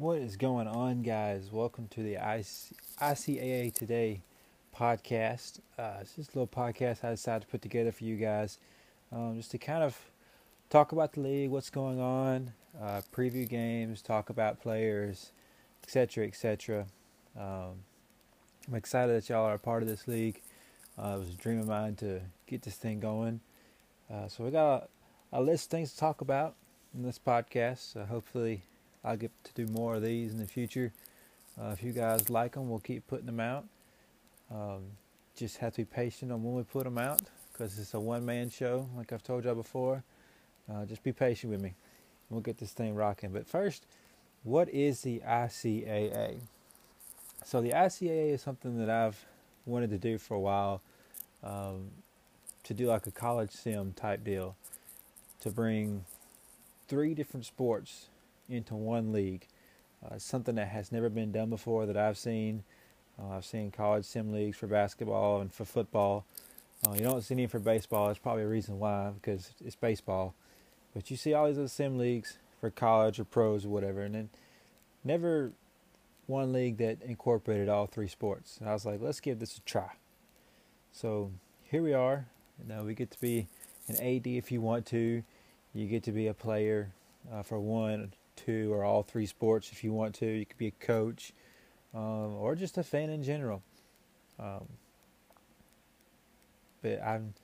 What is going on, guys? Welcome to the ICAA Today podcast. Uh, it's just a little podcast I decided to put together for you guys um, just to kind of talk about the league, what's going on, uh, preview games, talk about players, etc., etc. Um, I'm excited that y'all are a part of this league. Uh, it was a dream of mine to get this thing going. Uh, so we got a, a, list of things to talk about in this podcast. So hopefully I'll get to do more of these in the future. Uh, if you guys like them, we'll keep putting them out. Um, just have to be patient on when we put them out because it's a one-man show, like I've told y'all before. Uh, just be patient with me. We'll get this thing rocking. But first, what is the ICAA? So the ICAA is something that I've wanted to do for a while. Um, to do like a college sim type deal, to bring three different sports into one league. Uh, something that has never been done before that I've seen. Uh, I've seen college sim leagues for basketball and for football. Uh, you don't see any for baseball. There's probably a reason why because it's baseball. But you see all these other sim leagues for college or pros or whatever, and then never one league that incorporated all three sports. And I was like, let's give this a try. So here we are. Now we get to be an AD if you want to. You get to be a player uh, for one two or all three sports if you want to. You could be a coach um, or just a fan in general. Um, but I'm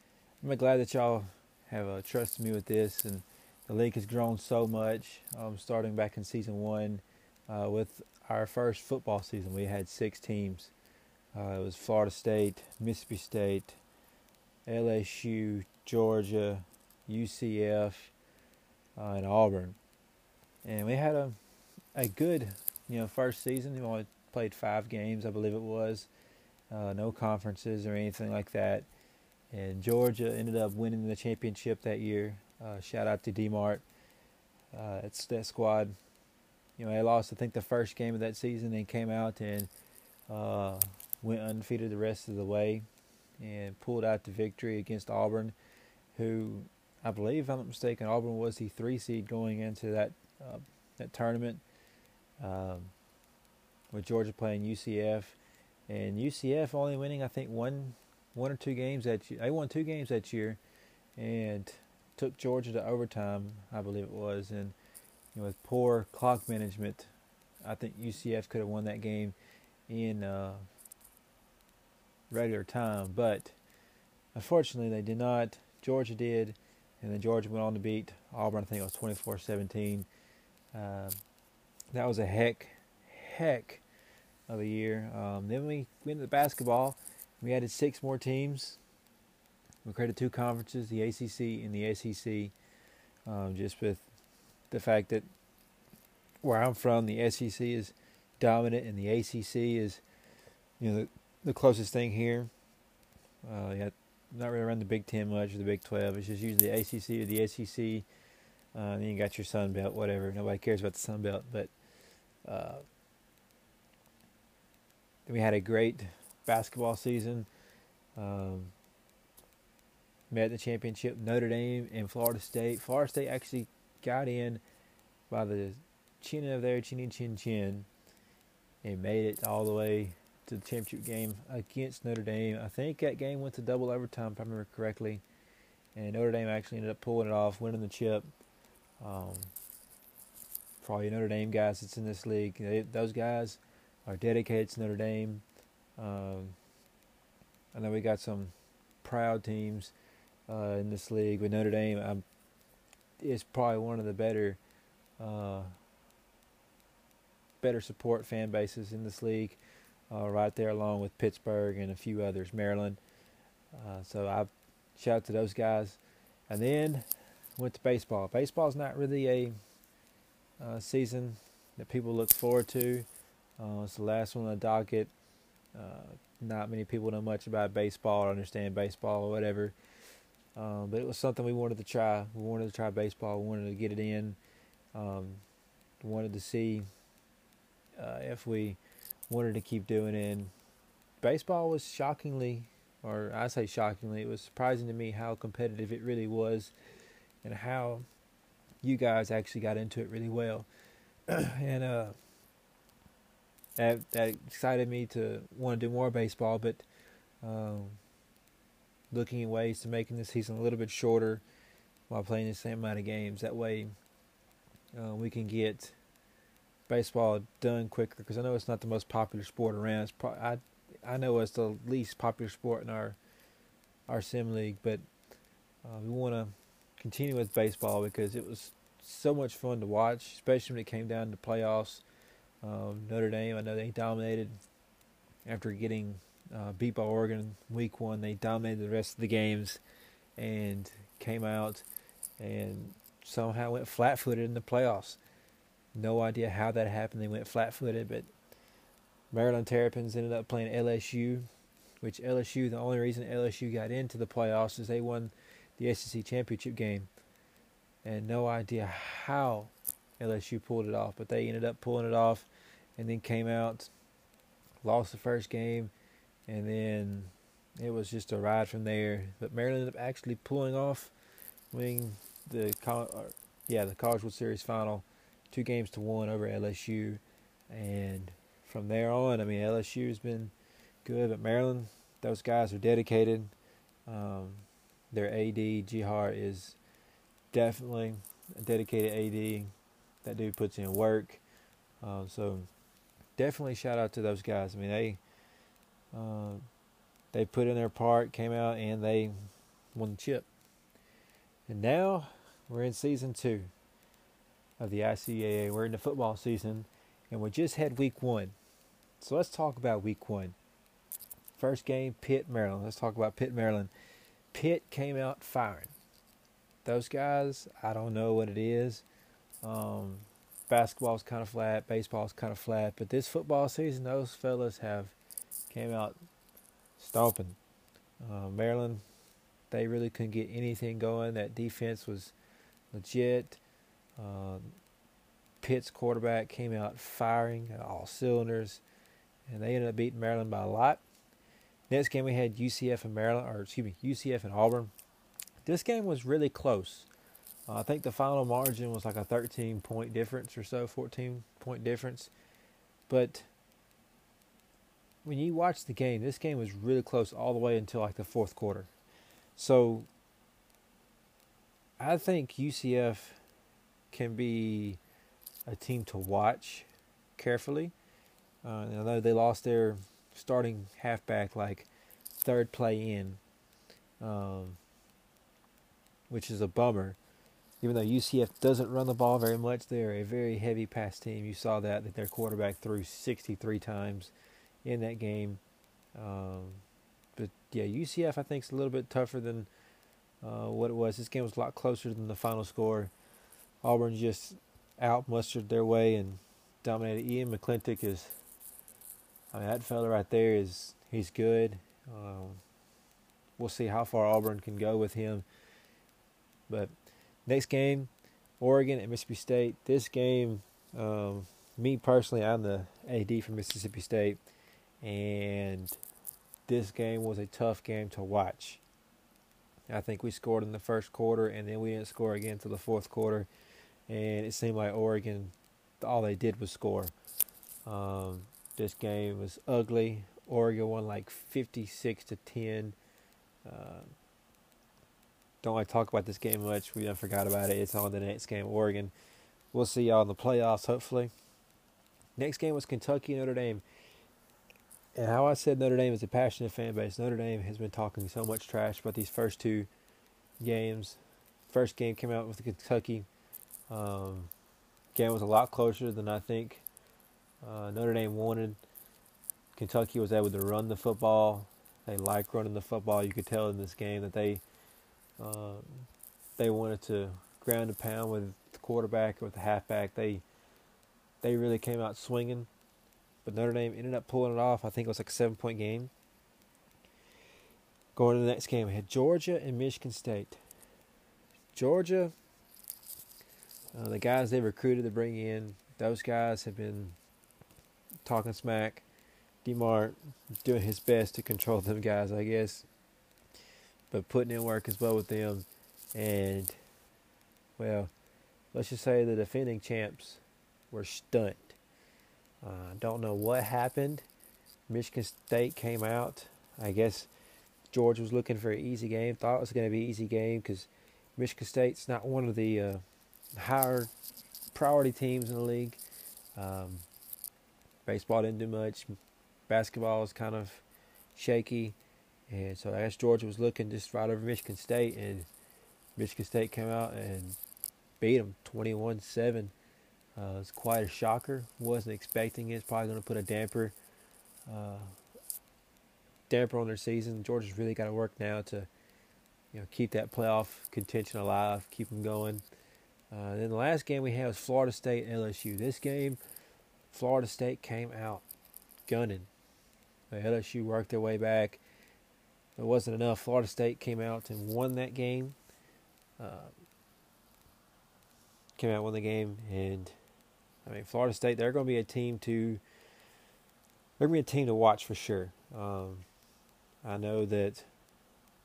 I'm glad that y'all have uh, trusted me with this, and the league has grown so much. Um, starting back in season one, uh, with our first football season, we had six teams. Uh, it was Florida State, Mississippi State, LSU, Georgia, UCF, uh, and Auburn and we had a a good you know first season. We only played five games, I believe it was. Uh, no conferences or anything like that. And Georgia ended up winning the championship that year. Uh, shout out to DMart. Uh, it's that squad. You know, they lost I think the first game of that season and came out and uh, went undefeated the rest of the way and pulled out the victory against Auburn, who I believe, if I'm not mistaken, Auburn was the three seed going into that uh, that tournament um, with Georgia playing UCF, and UCF only winning I think one one or two games that year. They won two games that year, and took Georgia to overtime, I believe it was, and you know, with poor clock management, I think UCF could have won that game in uh, regular time, but unfortunately they did not. Georgia did, and then Georgia went on to beat Auburn. I think it was 24-17 um, that was a heck, heck of a year. Um, then we went to basketball. We added six more teams. We created two conferences, the ACC and the SEC. Um, just with the fact that where I'm from, the SEC is dominant and the ACC is, you know, the, the closest thing here. Uh, yeah, not really around the Big Ten much or the Big Twelve. It's just usually the ACC or the SEC uh, then you got your Sun Belt, whatever. Nobody cares about the Sun Belt, but uh, we had a great basketball season. Um, met the championship Notre Dame and Florida State. Florida State actually got in by the chin of their chinny chin chin and made it all the way to the championship game against Notre Dame. I think that game went to double overtime, if I remember correctly. And Notre Dame actually ended up pulling it off, winning the chip. Um, for all you Notre Dame guys that's in this league, they, those guys are dedicated to Notre Dame. Um, I know we got some proud teams uh, in this league with Notre Dame. Is probably one of the better, uh, better support fan bases in this league, uh, right there along with Pittsburgh and a few others, Maryland. Uh, so I shout out to those guys, and then went to baseball. Baseball is not really a uh, season that people look forward to. Uh, it's the last one on the docket. Uh, not many people know much about baseball or understand baseball or whatever. Um, but it was something we wanted to try. We wanted to try baseball. We wanted to get it in. Um, wanted to see uh, if we wanted to keep doing it. And baseball was shockingly, or I say shockingly, it was surprising to me how competitive it really was and how you guys actually got into it really well. and uh, that that excited me to want to do more baseball. But um, looking at ways to making the season a little bit shorter while playing the same amount of games. That way, uh, we can get baseball done quicker. Because I know it's not the most popular sport around. It's pro- I I know it's the least popular sport in our our sim league, but uh, we want to continue with baseball because it was so much fun to watch, especially when it came down to playoffs. Um, Notre Dame, I know they dominated after getting uh, beat by Oregon week one. They dominated the rest of the games and came out and somehow went flat footed in the playoffs. No idea how that happened. They went flat footed, but Maryland Terrapins ended up playing LSU, which LSU, the only reason LSU got into the playoffs is they won the SEC championship game. And no idea how LSU pulled it off, but they ended up pulling it off and then came out, lost the first game, and then it was just a ride from there. But Maryland ended up actually pulling off, winning the yeah the College World Series final, two games to one over LSU, and from there on, I mean LSU has been good, but Maryland, those guys are dedicated. Um, their AD Hart is definitely a dedicated AD. That dude puts in work. Um, so definitely shout out to those guys. I mean they uh, they put in their part, came out, and they won the chip. And now we're in season two of the ICAA. We're in the football season, and we just had week one. So let's talk about week one. First game, Pitt, Maryland. Let's talk about Pitt, Maryland. Pitt came out firing. Those guys, I don't know what it is. Um, basketball's kind of flat, baseball's kind of flat, but this football season, those fellas have came out stomping. Uh, Maryland, they really couldn't get anything going. That defense was legit. Uh, Pitt's quarterback came out firing at all cylinders, and they ended up beating Maryland by a lot. Next game we had UCF and Maryland, or excuse me, UCF and Auburn. This game was really close. Uh, I think the final margin was like a 13 point difference or so, 14 point difference. But when you watch the game, this game was really close all the way until like the fourth quarter. So I think UCF can be a team to watch carefully. Uh, I know they lost their starting halfback like third play in, um, which is a bummer. Even though UCF doesn't run the ball very much, they're a very heavy pass team. You saw that that their quarterback threw 63 times in that game. Um, but yeah, UCF I think is a little bit tougher than uh, what it was. This game was a lot closer than the final score. Auburn just out mustered their way and dominated. Ian McClintock is, I mean, that fella right there is he's good. Um, we'll see how far Auburn can go with him. But next game, Oregon and Mississippi State. This game, um, me personally, I'm the AD for Mississippi State and this game was a tough game to watch. I think we scored in the first quarter, and then we didn't score again until the fourth quarter, and it seemed like Oregon, all they did was score. Um, this game was ugly. Oregon won like 56 to 10. Uh, don't like talk about this game much. We done forgot about it. It's on the next game, Oregon. We'll see y'all in the playoffs, hopefully. Next game was Kentucky Notre Dame. And how I said Notre Dame is a passionate fan base. Notre Dame has been talking so much trash about these first two games. First game came out with Kentucky. Um, game was a lot closer than I think uh, Notre Dame wanted. Kentucky was able to run the football. They like running the football. You could tell in this game that they uh, they wanted to ground and pound with the quarterback or with the halfback. They they really came out swinging. But Notre Dame ended up pulling it off. I think it was like a seven point game. Going to the next game, we had Georgia and Michigan State. Georgia, uh, the guys they recruited to bring in, those guys have been talking smack. DeMart doing his best to control them guys, I guess. But putting in work as well with them. And, well, let's just say the defending champs were stunned. I uh, don't know what happened. Michigan State came out. I guess Georgia was looking for an easy game. Thought it was going to be an easy game because Michigan State's not one of the uh, higher priority teams in the league. Um, baseball didn't do much. Basketball was kind of shaky. And so I guess Georgia was looking just right over Michigan State, and Michigan State came out and beat them 21 7. Uh, it was quite a shocker. Wasn't expecting it. It's probably going to put a damper uh, damper on their season. Georgia's really got to work now to you know keep that playoff contention alive, keep them going. Uh, then the last game we had was Florida State LSU. This game, Florida State came out gunning. The LSU worked their way back. It wasn't enough. Florida State came out and won that game. Uh, came out won the game, and I mean Florida State. They're going to be a team to. They're going to be a team to watch for sure. Um, I know that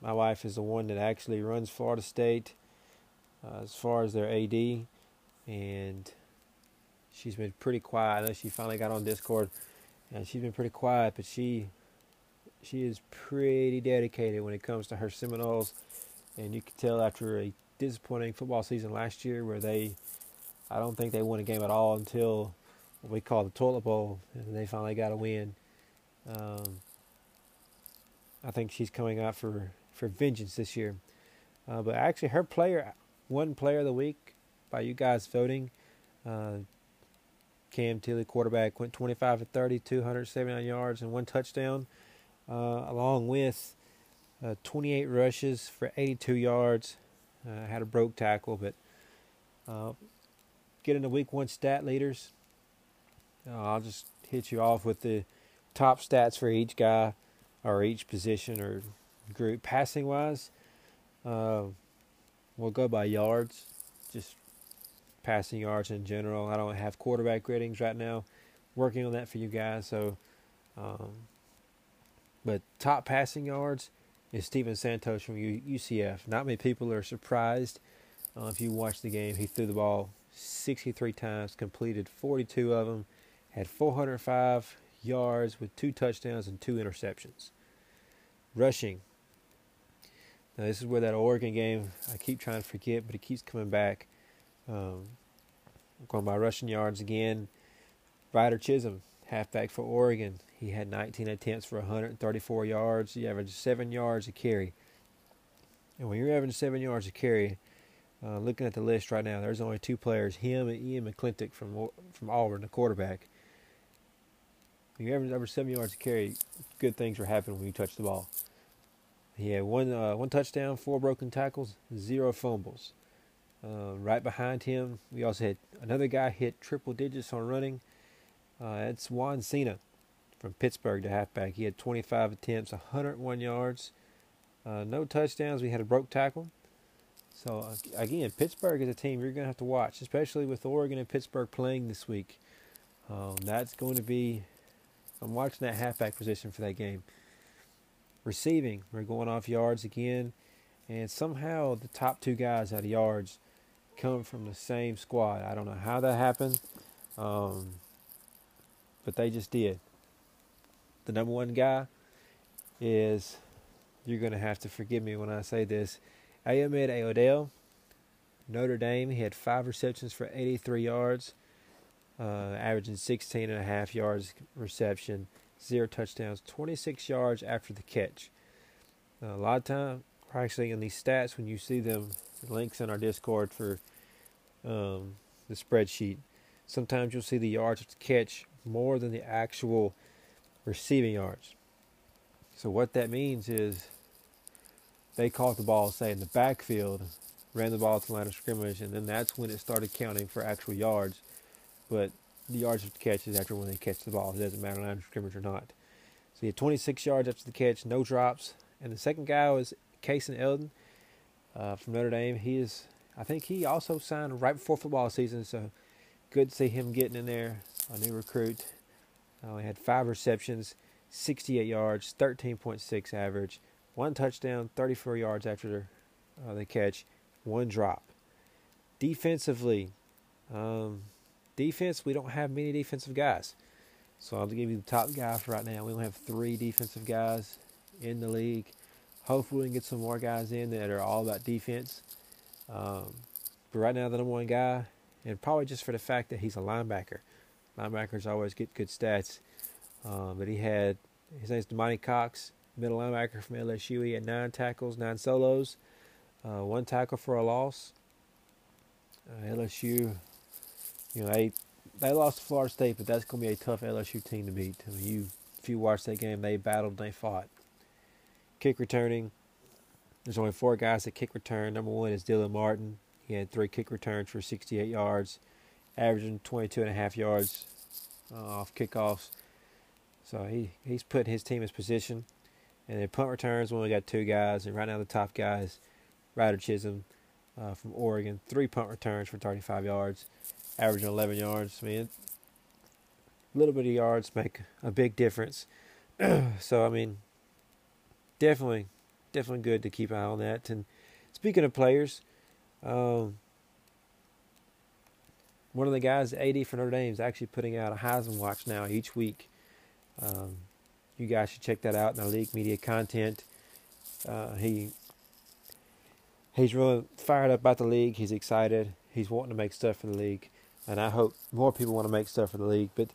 my wife is the one that actually runs Florida State uh, as far as their AD, and she's been pretty quiet. I know she finally got on Discord, and she's been pretty quiet, but she she is pretty dedicated when it comes to her Seminoles, and you can tell after a disappointing football season last year where they, I don't think they won a game at all until what we call the toilet bowl, and they finally got a win. Um, I think she's coming out for for vengeance this year. Uh, but actually, her player one player of the week by you guys voting. Uh, Cam Tilly, quarterback, went 25 to 30, 279 yards, and one touchdown, uh, along with uh, 28 rushes for 82 yards. Uh, had a broke tackle, but uh, getting the week one stat leaders. Uh, I'll just hit you off with the top stats for each guy or each position or group. Passing wise, uh, We'll go by yards, just passing yards in general. I don't have quarterback ratings right now. Working on that for you guys. So, um, but top passing yards is Steven Santos from UCF. Not many people are surprised. Uh, if you watch the game, he threw the ball 63 times, completed 42 of them, had 405 yards with two touchdowns and two interceptions. Rushing, now, this is where that Oregon game I keep trying to forget, but it keeps coming back. Um, going by rushing yards again. Ryder Chisholm, halfback for Oregon, he had 19 attempts for 134 yards. He averaged seven yards a carry. And when you're averaging seven yards a carry, uh, looking at the list right now, there's only two players: him and Ian McClintock from from Auburn, the quarterback. When you average over seven yards a carry, good things are happening when you touch the ball. He had one uh, one touchdown, four broken tackles, zero fumbles. Uh, right behind him, we also had another guy hit triple digits on running. Uh, that's Juan Cena from Pittsburgh, the halfback. He had 25 attempts, 101 yards, uh, no touchdowns. We had a broke tackle. So uh, again, Pittsburgh is a team you're going to have to watch, especially with Oregon and Pittsburgh playing this week. Um, that's going to be. I'm watching that halfback position for that game. Receiving, we're going off yards again, and somehow the top two guys out of yards come from the same squad. I don't know how that happened, um, but they just did. The number one guy is, you're going to have to forgive me when I say this, Ayomed Aodell, Notre Dame. He had five receptions for 83 yards, uh, averaging 16 and a half yards reception zero touchdowns, 26 yards after the catch. Uh, a lot of time, actually, in these stats, when you see them, links in our Discord for um, the spreadsheet, sometimes you'll see the yards to catch more than the actual receiving yards. So what that means is they caught the ball, say, in the backfield, ran the ball to the line of scrimmage, and then that's when it started counting for actual yards. But the yards of the catch is after when they catch the ball. It doesn't matter line of scrimmage or not. So he had 26 yards after the catch, no drops. And the second guy was Cason Eldon uh, from Notre Dame. He is, I think he also signed right before football season, so good to see him getting in there. A new recruit. Uh, he had five receptions, 68 yards, 13.6 average, one touchdown, 34 yards after uh, the catch, one drop. Defensively, um, Defense, we don't have many defensive guys. So I'll give you the top guy for right now. We only have three defensive guys in the league. Hopefully, we can get some more guys in that are all about defense. Um, but right now, the number one guy, and probably just for the fact that he's a linebacker. Linebackers always get good stats. Um, but he had, his name's Demonte Cox, middle linebacker from LSU. He had nine tackles, nine solos, uh, one tackle for a loss. Uh, LSU, you know, they they lost to Florida State, but that's going to be a tough LSU team to beat. I mean, you if you watch that game, they battled, they fought. Kick returning, there's only four guys that kick return. Number one is Dylan Martin. He had three kick returns for 68 yards, averaging 22 and a half yards uh, off kickoffs. So he he's putting his team in position. And then punt returns, we only got two guys, and right now the top guys, Ryder Chisholm uh, from Oregon, three punt returns for 35 yards averaging 11 yards. I mean, a little bit of yards make a big difference. so I mean, definitely, definitely good to keep an eye on that. And speaking of players, um, one of the guys, AD for Notre Dame, is actually putting out a Heisman watch now each week. Um, you guys should check that out in our league media content. Uh, he he's really fired up about the league. He's excited. He's wanting to make stuff for the league and I hope more people want to make stuff for the league. But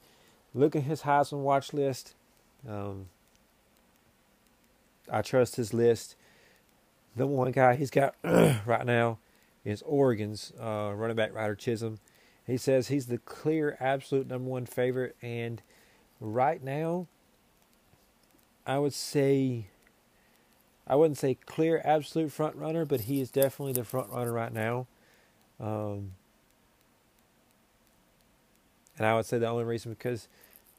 look at his Heisman watch list. Um, I trust his list. The one guy he's got right now is Oregon's uh, running back Ryder Chisholm. He says he's the clear, absolute number one favorite, and right now, I would say, I wouldn't say clear, absolute front runner, but he is definitely the front runner right now. Um, and I would say the only reason because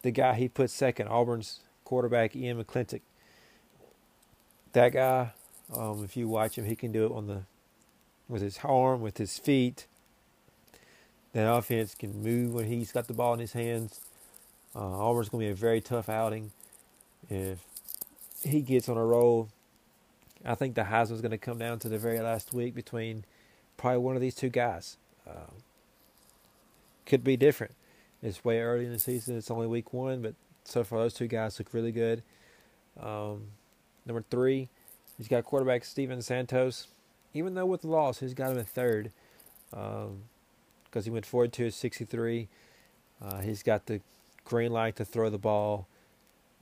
the guy he put second, Auburn's quarterback Ian McClintock, that guy, um, if you watch him, he can do it on the with his arm, with his feet. That offense can move when he's got the ball in his hands. Uh, Auburn's going to be a very tough outing. If he gets on a roll, I think the Heisman's going to come down to the very last week between probably one of these two guys. Uh, could be different. It's way early in the season. It's only week one, but so far those two guys look really good. Um, number three, he's got quarterback Steven Santos. Even though with the loss, he's got him in third because um, he went forward to his 63. Uh, he's got the green light to throw the ball.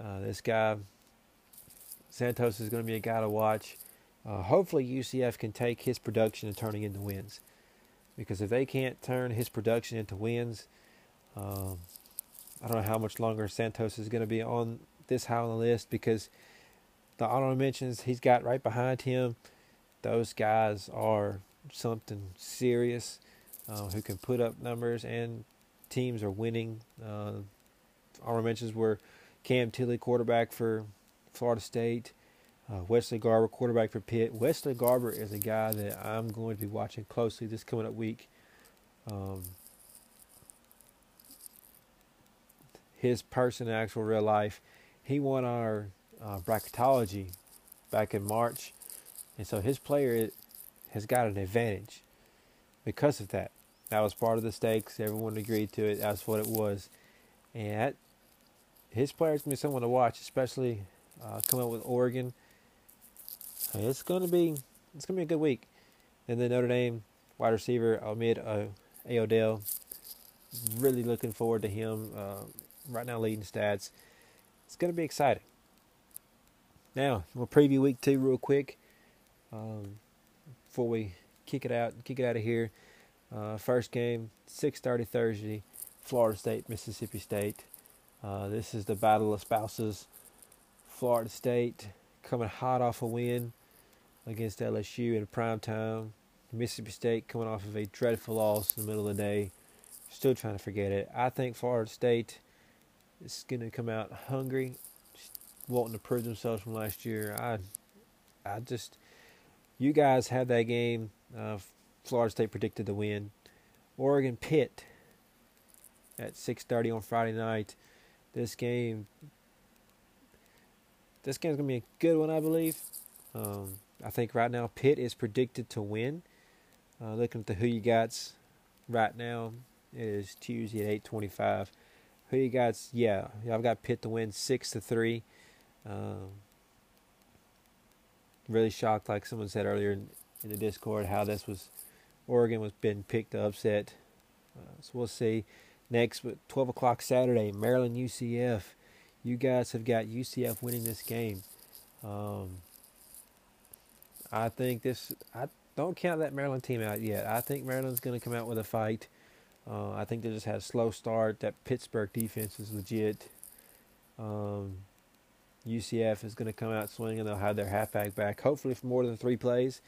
Uh, this guy, Santos, is going to be a guy to watch. Uh, hopefully, UCF can take his production and turn it into wins. Because if they can't turn his production into wins, um, I don't know how much longer Santos is going to be on this high on the list because the honorable mentions he's got right behind him. Those guys are something serious uh, who can put up numbers and teams are winning. Uh, honorable mentions were Cam Tilly, quarterback for Florida State. Uh, Wesley Garber, quarterback for Pitt. Wesley Garber is a guy that I'm going to be watching closely this coming up week. Um, his person in actual real life. He won our uh, bracketology back in March, and so his player has got an advantage because of that. That was part of the stakes. Everyone agreed to it. That's what it was, and that, his players gonna be someone to watch, especially uh, coming up with Oregon. It's gonna be it's gonna be a good week. And then Notre Dame wide receiver Ahmid uh, Ayodele. Really looking forward to him. Uh, right now leading stats. It's going to be exciting. Now we'll preview week two real quick um, before we kick it out. Kick it out of here. Uh, first game, 6:30 Thursday, Florida State, Mississippi State. Uh, this is the battle of spouses. Florida State coming hot off a win against LSU in prime time. Mississippi State coming off of a dreadful loss in the middle of the day. Still trying to forget it. I think Florida State is going to come out hungry, wanting to prove themselves from last year. I, I just, you guys had that game. Uh, Florida State predicted the win. Oregon Pitt at 6:30 on Friday night. This game, this game's gonna be a good one, I believe. Um, I think right now Pitt is predicted to win. Uh, looking at the who you got right now, is Tuesday at 8:25. who you got? Yeah, I've got Pitt to win six to three. Um, really shocked, like someone said earlier in, in, the Discord, how this was Oregon was been picked to upset. Uh, so we'll see. Next, twelve o'clock Saturday, Maryland UCF. You guys have got UCF winning this game. Um, I think this. I don't count that Maryland team out yet. I think Maryland's going to come out with a fight. Uh, I think they just had a slow start. That Pittsburgh defense is legit. Um, UCF is going to come out swinging. They'll have their halfback back, hopefully for more than three plays.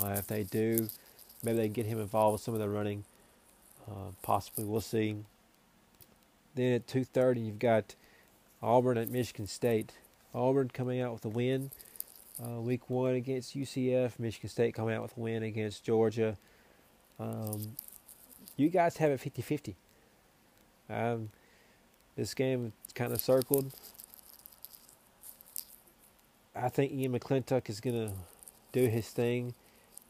Uh, if they do, maybe they can get him involved with some of the running. Uh, possibly, we'll see. Then at 2:30, you've got Auburn at Michigan State. Auburn coming out with a win. Uh, week one against UCF. Michigan State coming out with a win against Georgia. Um, you guys have it 50 50. Um, this game kind of circled. I think Ian McClintock is going to do his thing.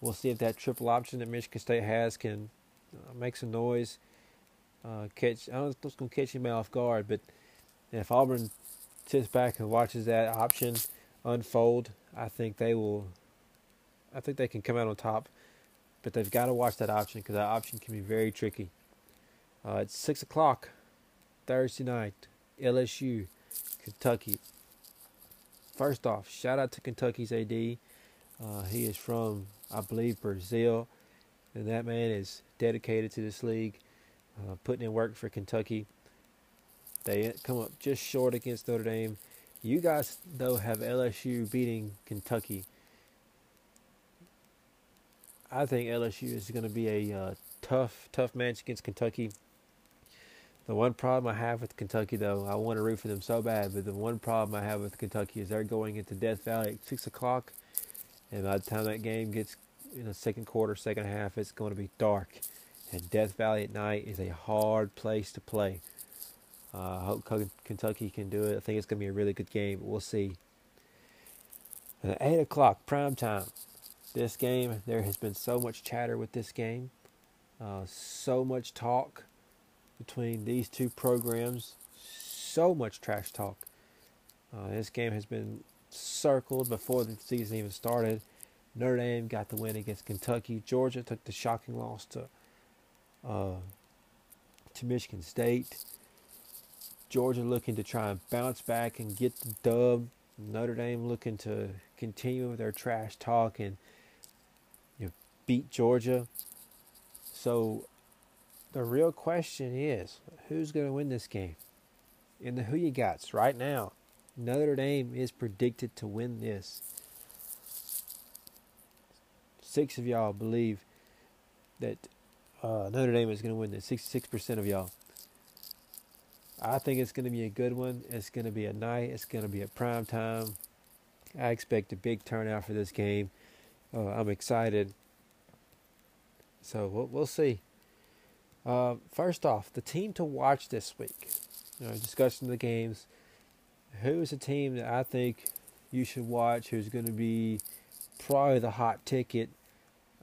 We'll see if that triple option that Michigan State has can uh, make some noise. Uh, catch, I don't know if it's going to catch him off guard, but if Auburn sits back and watches that option unfold, I think they will. I think they can come out on top but they've got to watch that option because that option can be very tricky. Uh, it's six o'clock Thursday night. LSU, Kentucky. First off, shout out to Kentucky's AD. Uh, he is from, I believe, Brazil, and that man is dedicated to this league, uh, putting in work for Kentucky. They come up just short against Notre Dame. You guys, though, have LSU beating Kentucky. I think LSU is going to be a uh, tough, tough match against Kentucky. The one problem I have with Kentucky, though, I want to root for them so bad, but the one problem I have with Kentucky is they're going into Death Valley at six o'clock, and by the time that game gets in the second quarter, second half, it's going to be dark. And Death Valley at night is a hard place to play. Uh, I hope Kentucky can do it. I think it's going to be a really good game. We'll see. at 8 o'clock, prime time this game. There has been so much chatter with this game, uh, so much talk between these two programs, so much trash talk. Uh, this game has been circled before the season even started. Notre Dame got the win against Kentucky. Georgia took the shocking loss to uh, to Michigan State. Georgia looking to try and bounce back and get the dub. Notre Dame looking to continue with their trash talk and beat Georgia. So the real question is who's going to win this game? In the who you gots right now, Notre Dame is predicted to win this. Six of y'all believe that uh, Notre Dame is going to win this. 66% of y'all. I think it's going to be a good one. It's going to be a night. It's going to be a prime time. I expect a big turnout for this game. Uh, I'm excited. So we'll, we'll see. Uh, first off, the team to watch this week. You know, discussing the games. Who is a team that I think you should watch? Who's going to be probably the hot ticket?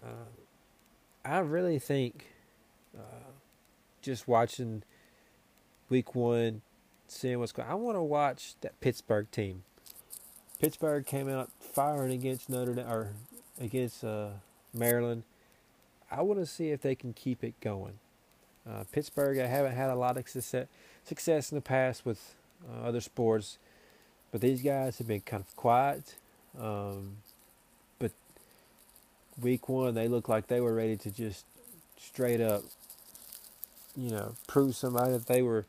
Uh, I really think uh, just watching week one, seeing what's going. I want to watch that Pittsburgh team. Pittsburgh came out firing against Notre Dame or against uh, Maryland. I want to see if they can keep it going. Uh, Pittsburgh, I haven't had a lot of success, success in the past with uh, other sports, but these guys have been kind of quiet. Um, but week one, they looked like they were ready to just straight up, you know, prove somebody that they were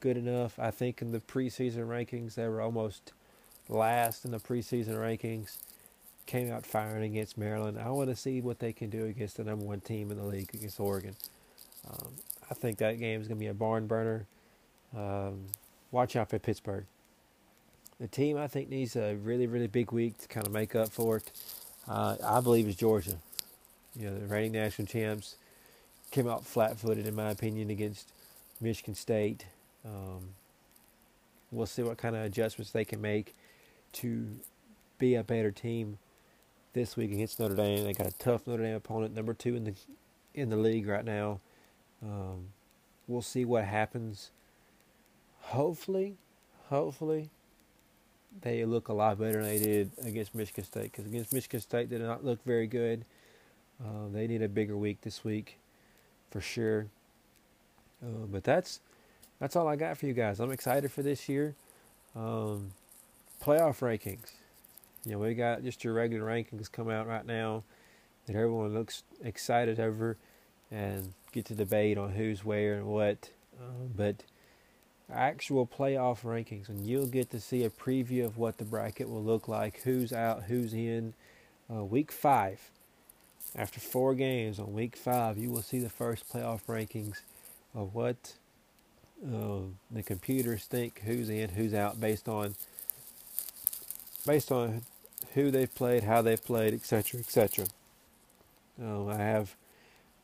good enough. I think in the preseason rankings, they were almost last in the preseason rankings came out firing against Maryland. I want to see what they can do against the number one team in the league against Oregon. Um, I think that game is going to be a barn burner. Um, watch out for Pittsburgh. The team I think needs a really, really big week to kind of make up for it. Uh, I believe is Georgia. You know, the reigning national champs came out flat-footed, in my opinion, against Michigan State. Um, we'll see what kind of adjustments they can make to be a better team this week against Notre Dame. They got a tough Notre Dame opponent, number two in the in the league right now. Um, we'll see what happens. hopefully, hopefully, they look a lot better than they did against Michigan State. Because against Michigan State, they did not look very good. Uh, they need a bigger week this week, for sure. Uh, but that's that's all I got for you guys. I'm excited for this year. Um, playoff rankings. You know, we got just your regular rankings come out right now that everyone looks excited over and get to debate on who's where and what. Uh, but actual playoff rankings, and you'll get to see a preview of what the bracket will look like, who's out, who's in. Uh, week five, after four games on week five, you will see the first playoff rankings of what uh, the computers think who's in, who's out, based on based on who they've played, how they've played, etc., etc. Um, I have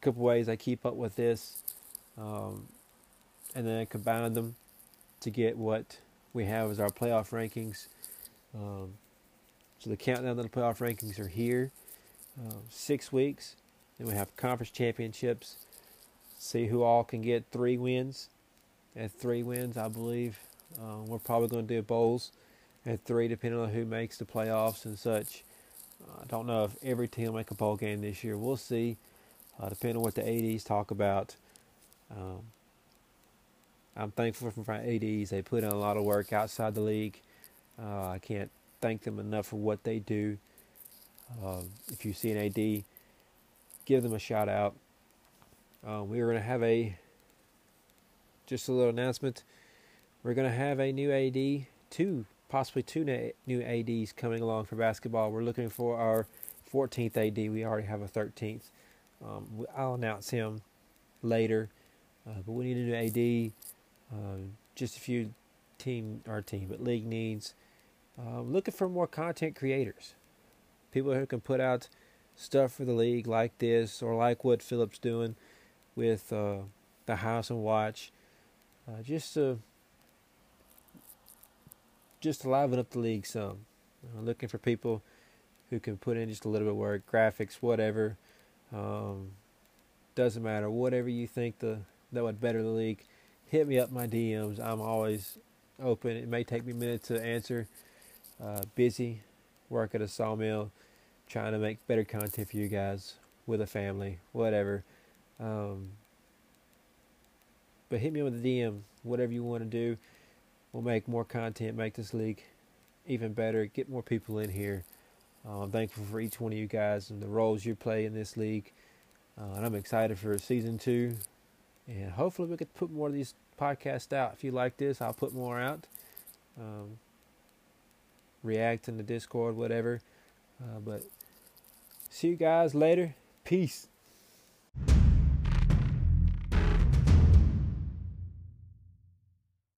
a couple ways I keep up with this, um, and then I combine them to get what we have as our playoff rankings. Um, so the countdown to the playoff rankings are here. Uh, six weeks. Then we have conference championships. See who all can get three wins. At three wins, I believe uh, we're probably going to do bowls at three, depending on who makes the playoffs and such. I don't know if every team will make a bowl game this year. We'll see, uh, depending on what the ADs talk about. Um, I'm thankful for my ADs. They put in a lot of work outside the league. Uh, I can't thank them enough for what they do. Uh, if you see an AD, give them a shout out. Uh, we are going to have a just a little announcement. We're going to have a new AD, two possibly two new ADs coming along for basketball. We're looking for our 14th AD. We already have a 13th. Um, I'll announce him later, uh, but we need a new AD. Um, just a few team, our team, but league needs. Um, looking for more content creators, people who can put out stuff for the league like this, or like what Philip's doing with uh, the Heisman Watch, uh, just to just to liven up the league some. Uh, looking for people who can put in just a little bit of work, graphics, whatever. Um, doesn't matter, whatever you think the that would better the league hit me up my DMs. I'm always open. It may take me a minute to answer. Uh, busy, work at a sawmill, trying to make better content for you guys with a family, whatever. Um, but hit me with a DM, whatever you want to do. We'll make more content, make this league even better, get more people in here. Uh, I'm thankful for each one of you guys and the roles you play in this league. Uh, and I'm excited for season two and hopefully we could put more of these podcasts out. If you like this, I'll put more out. Um, react in the Discord, whatever. Uh, but see you guys later. Peace.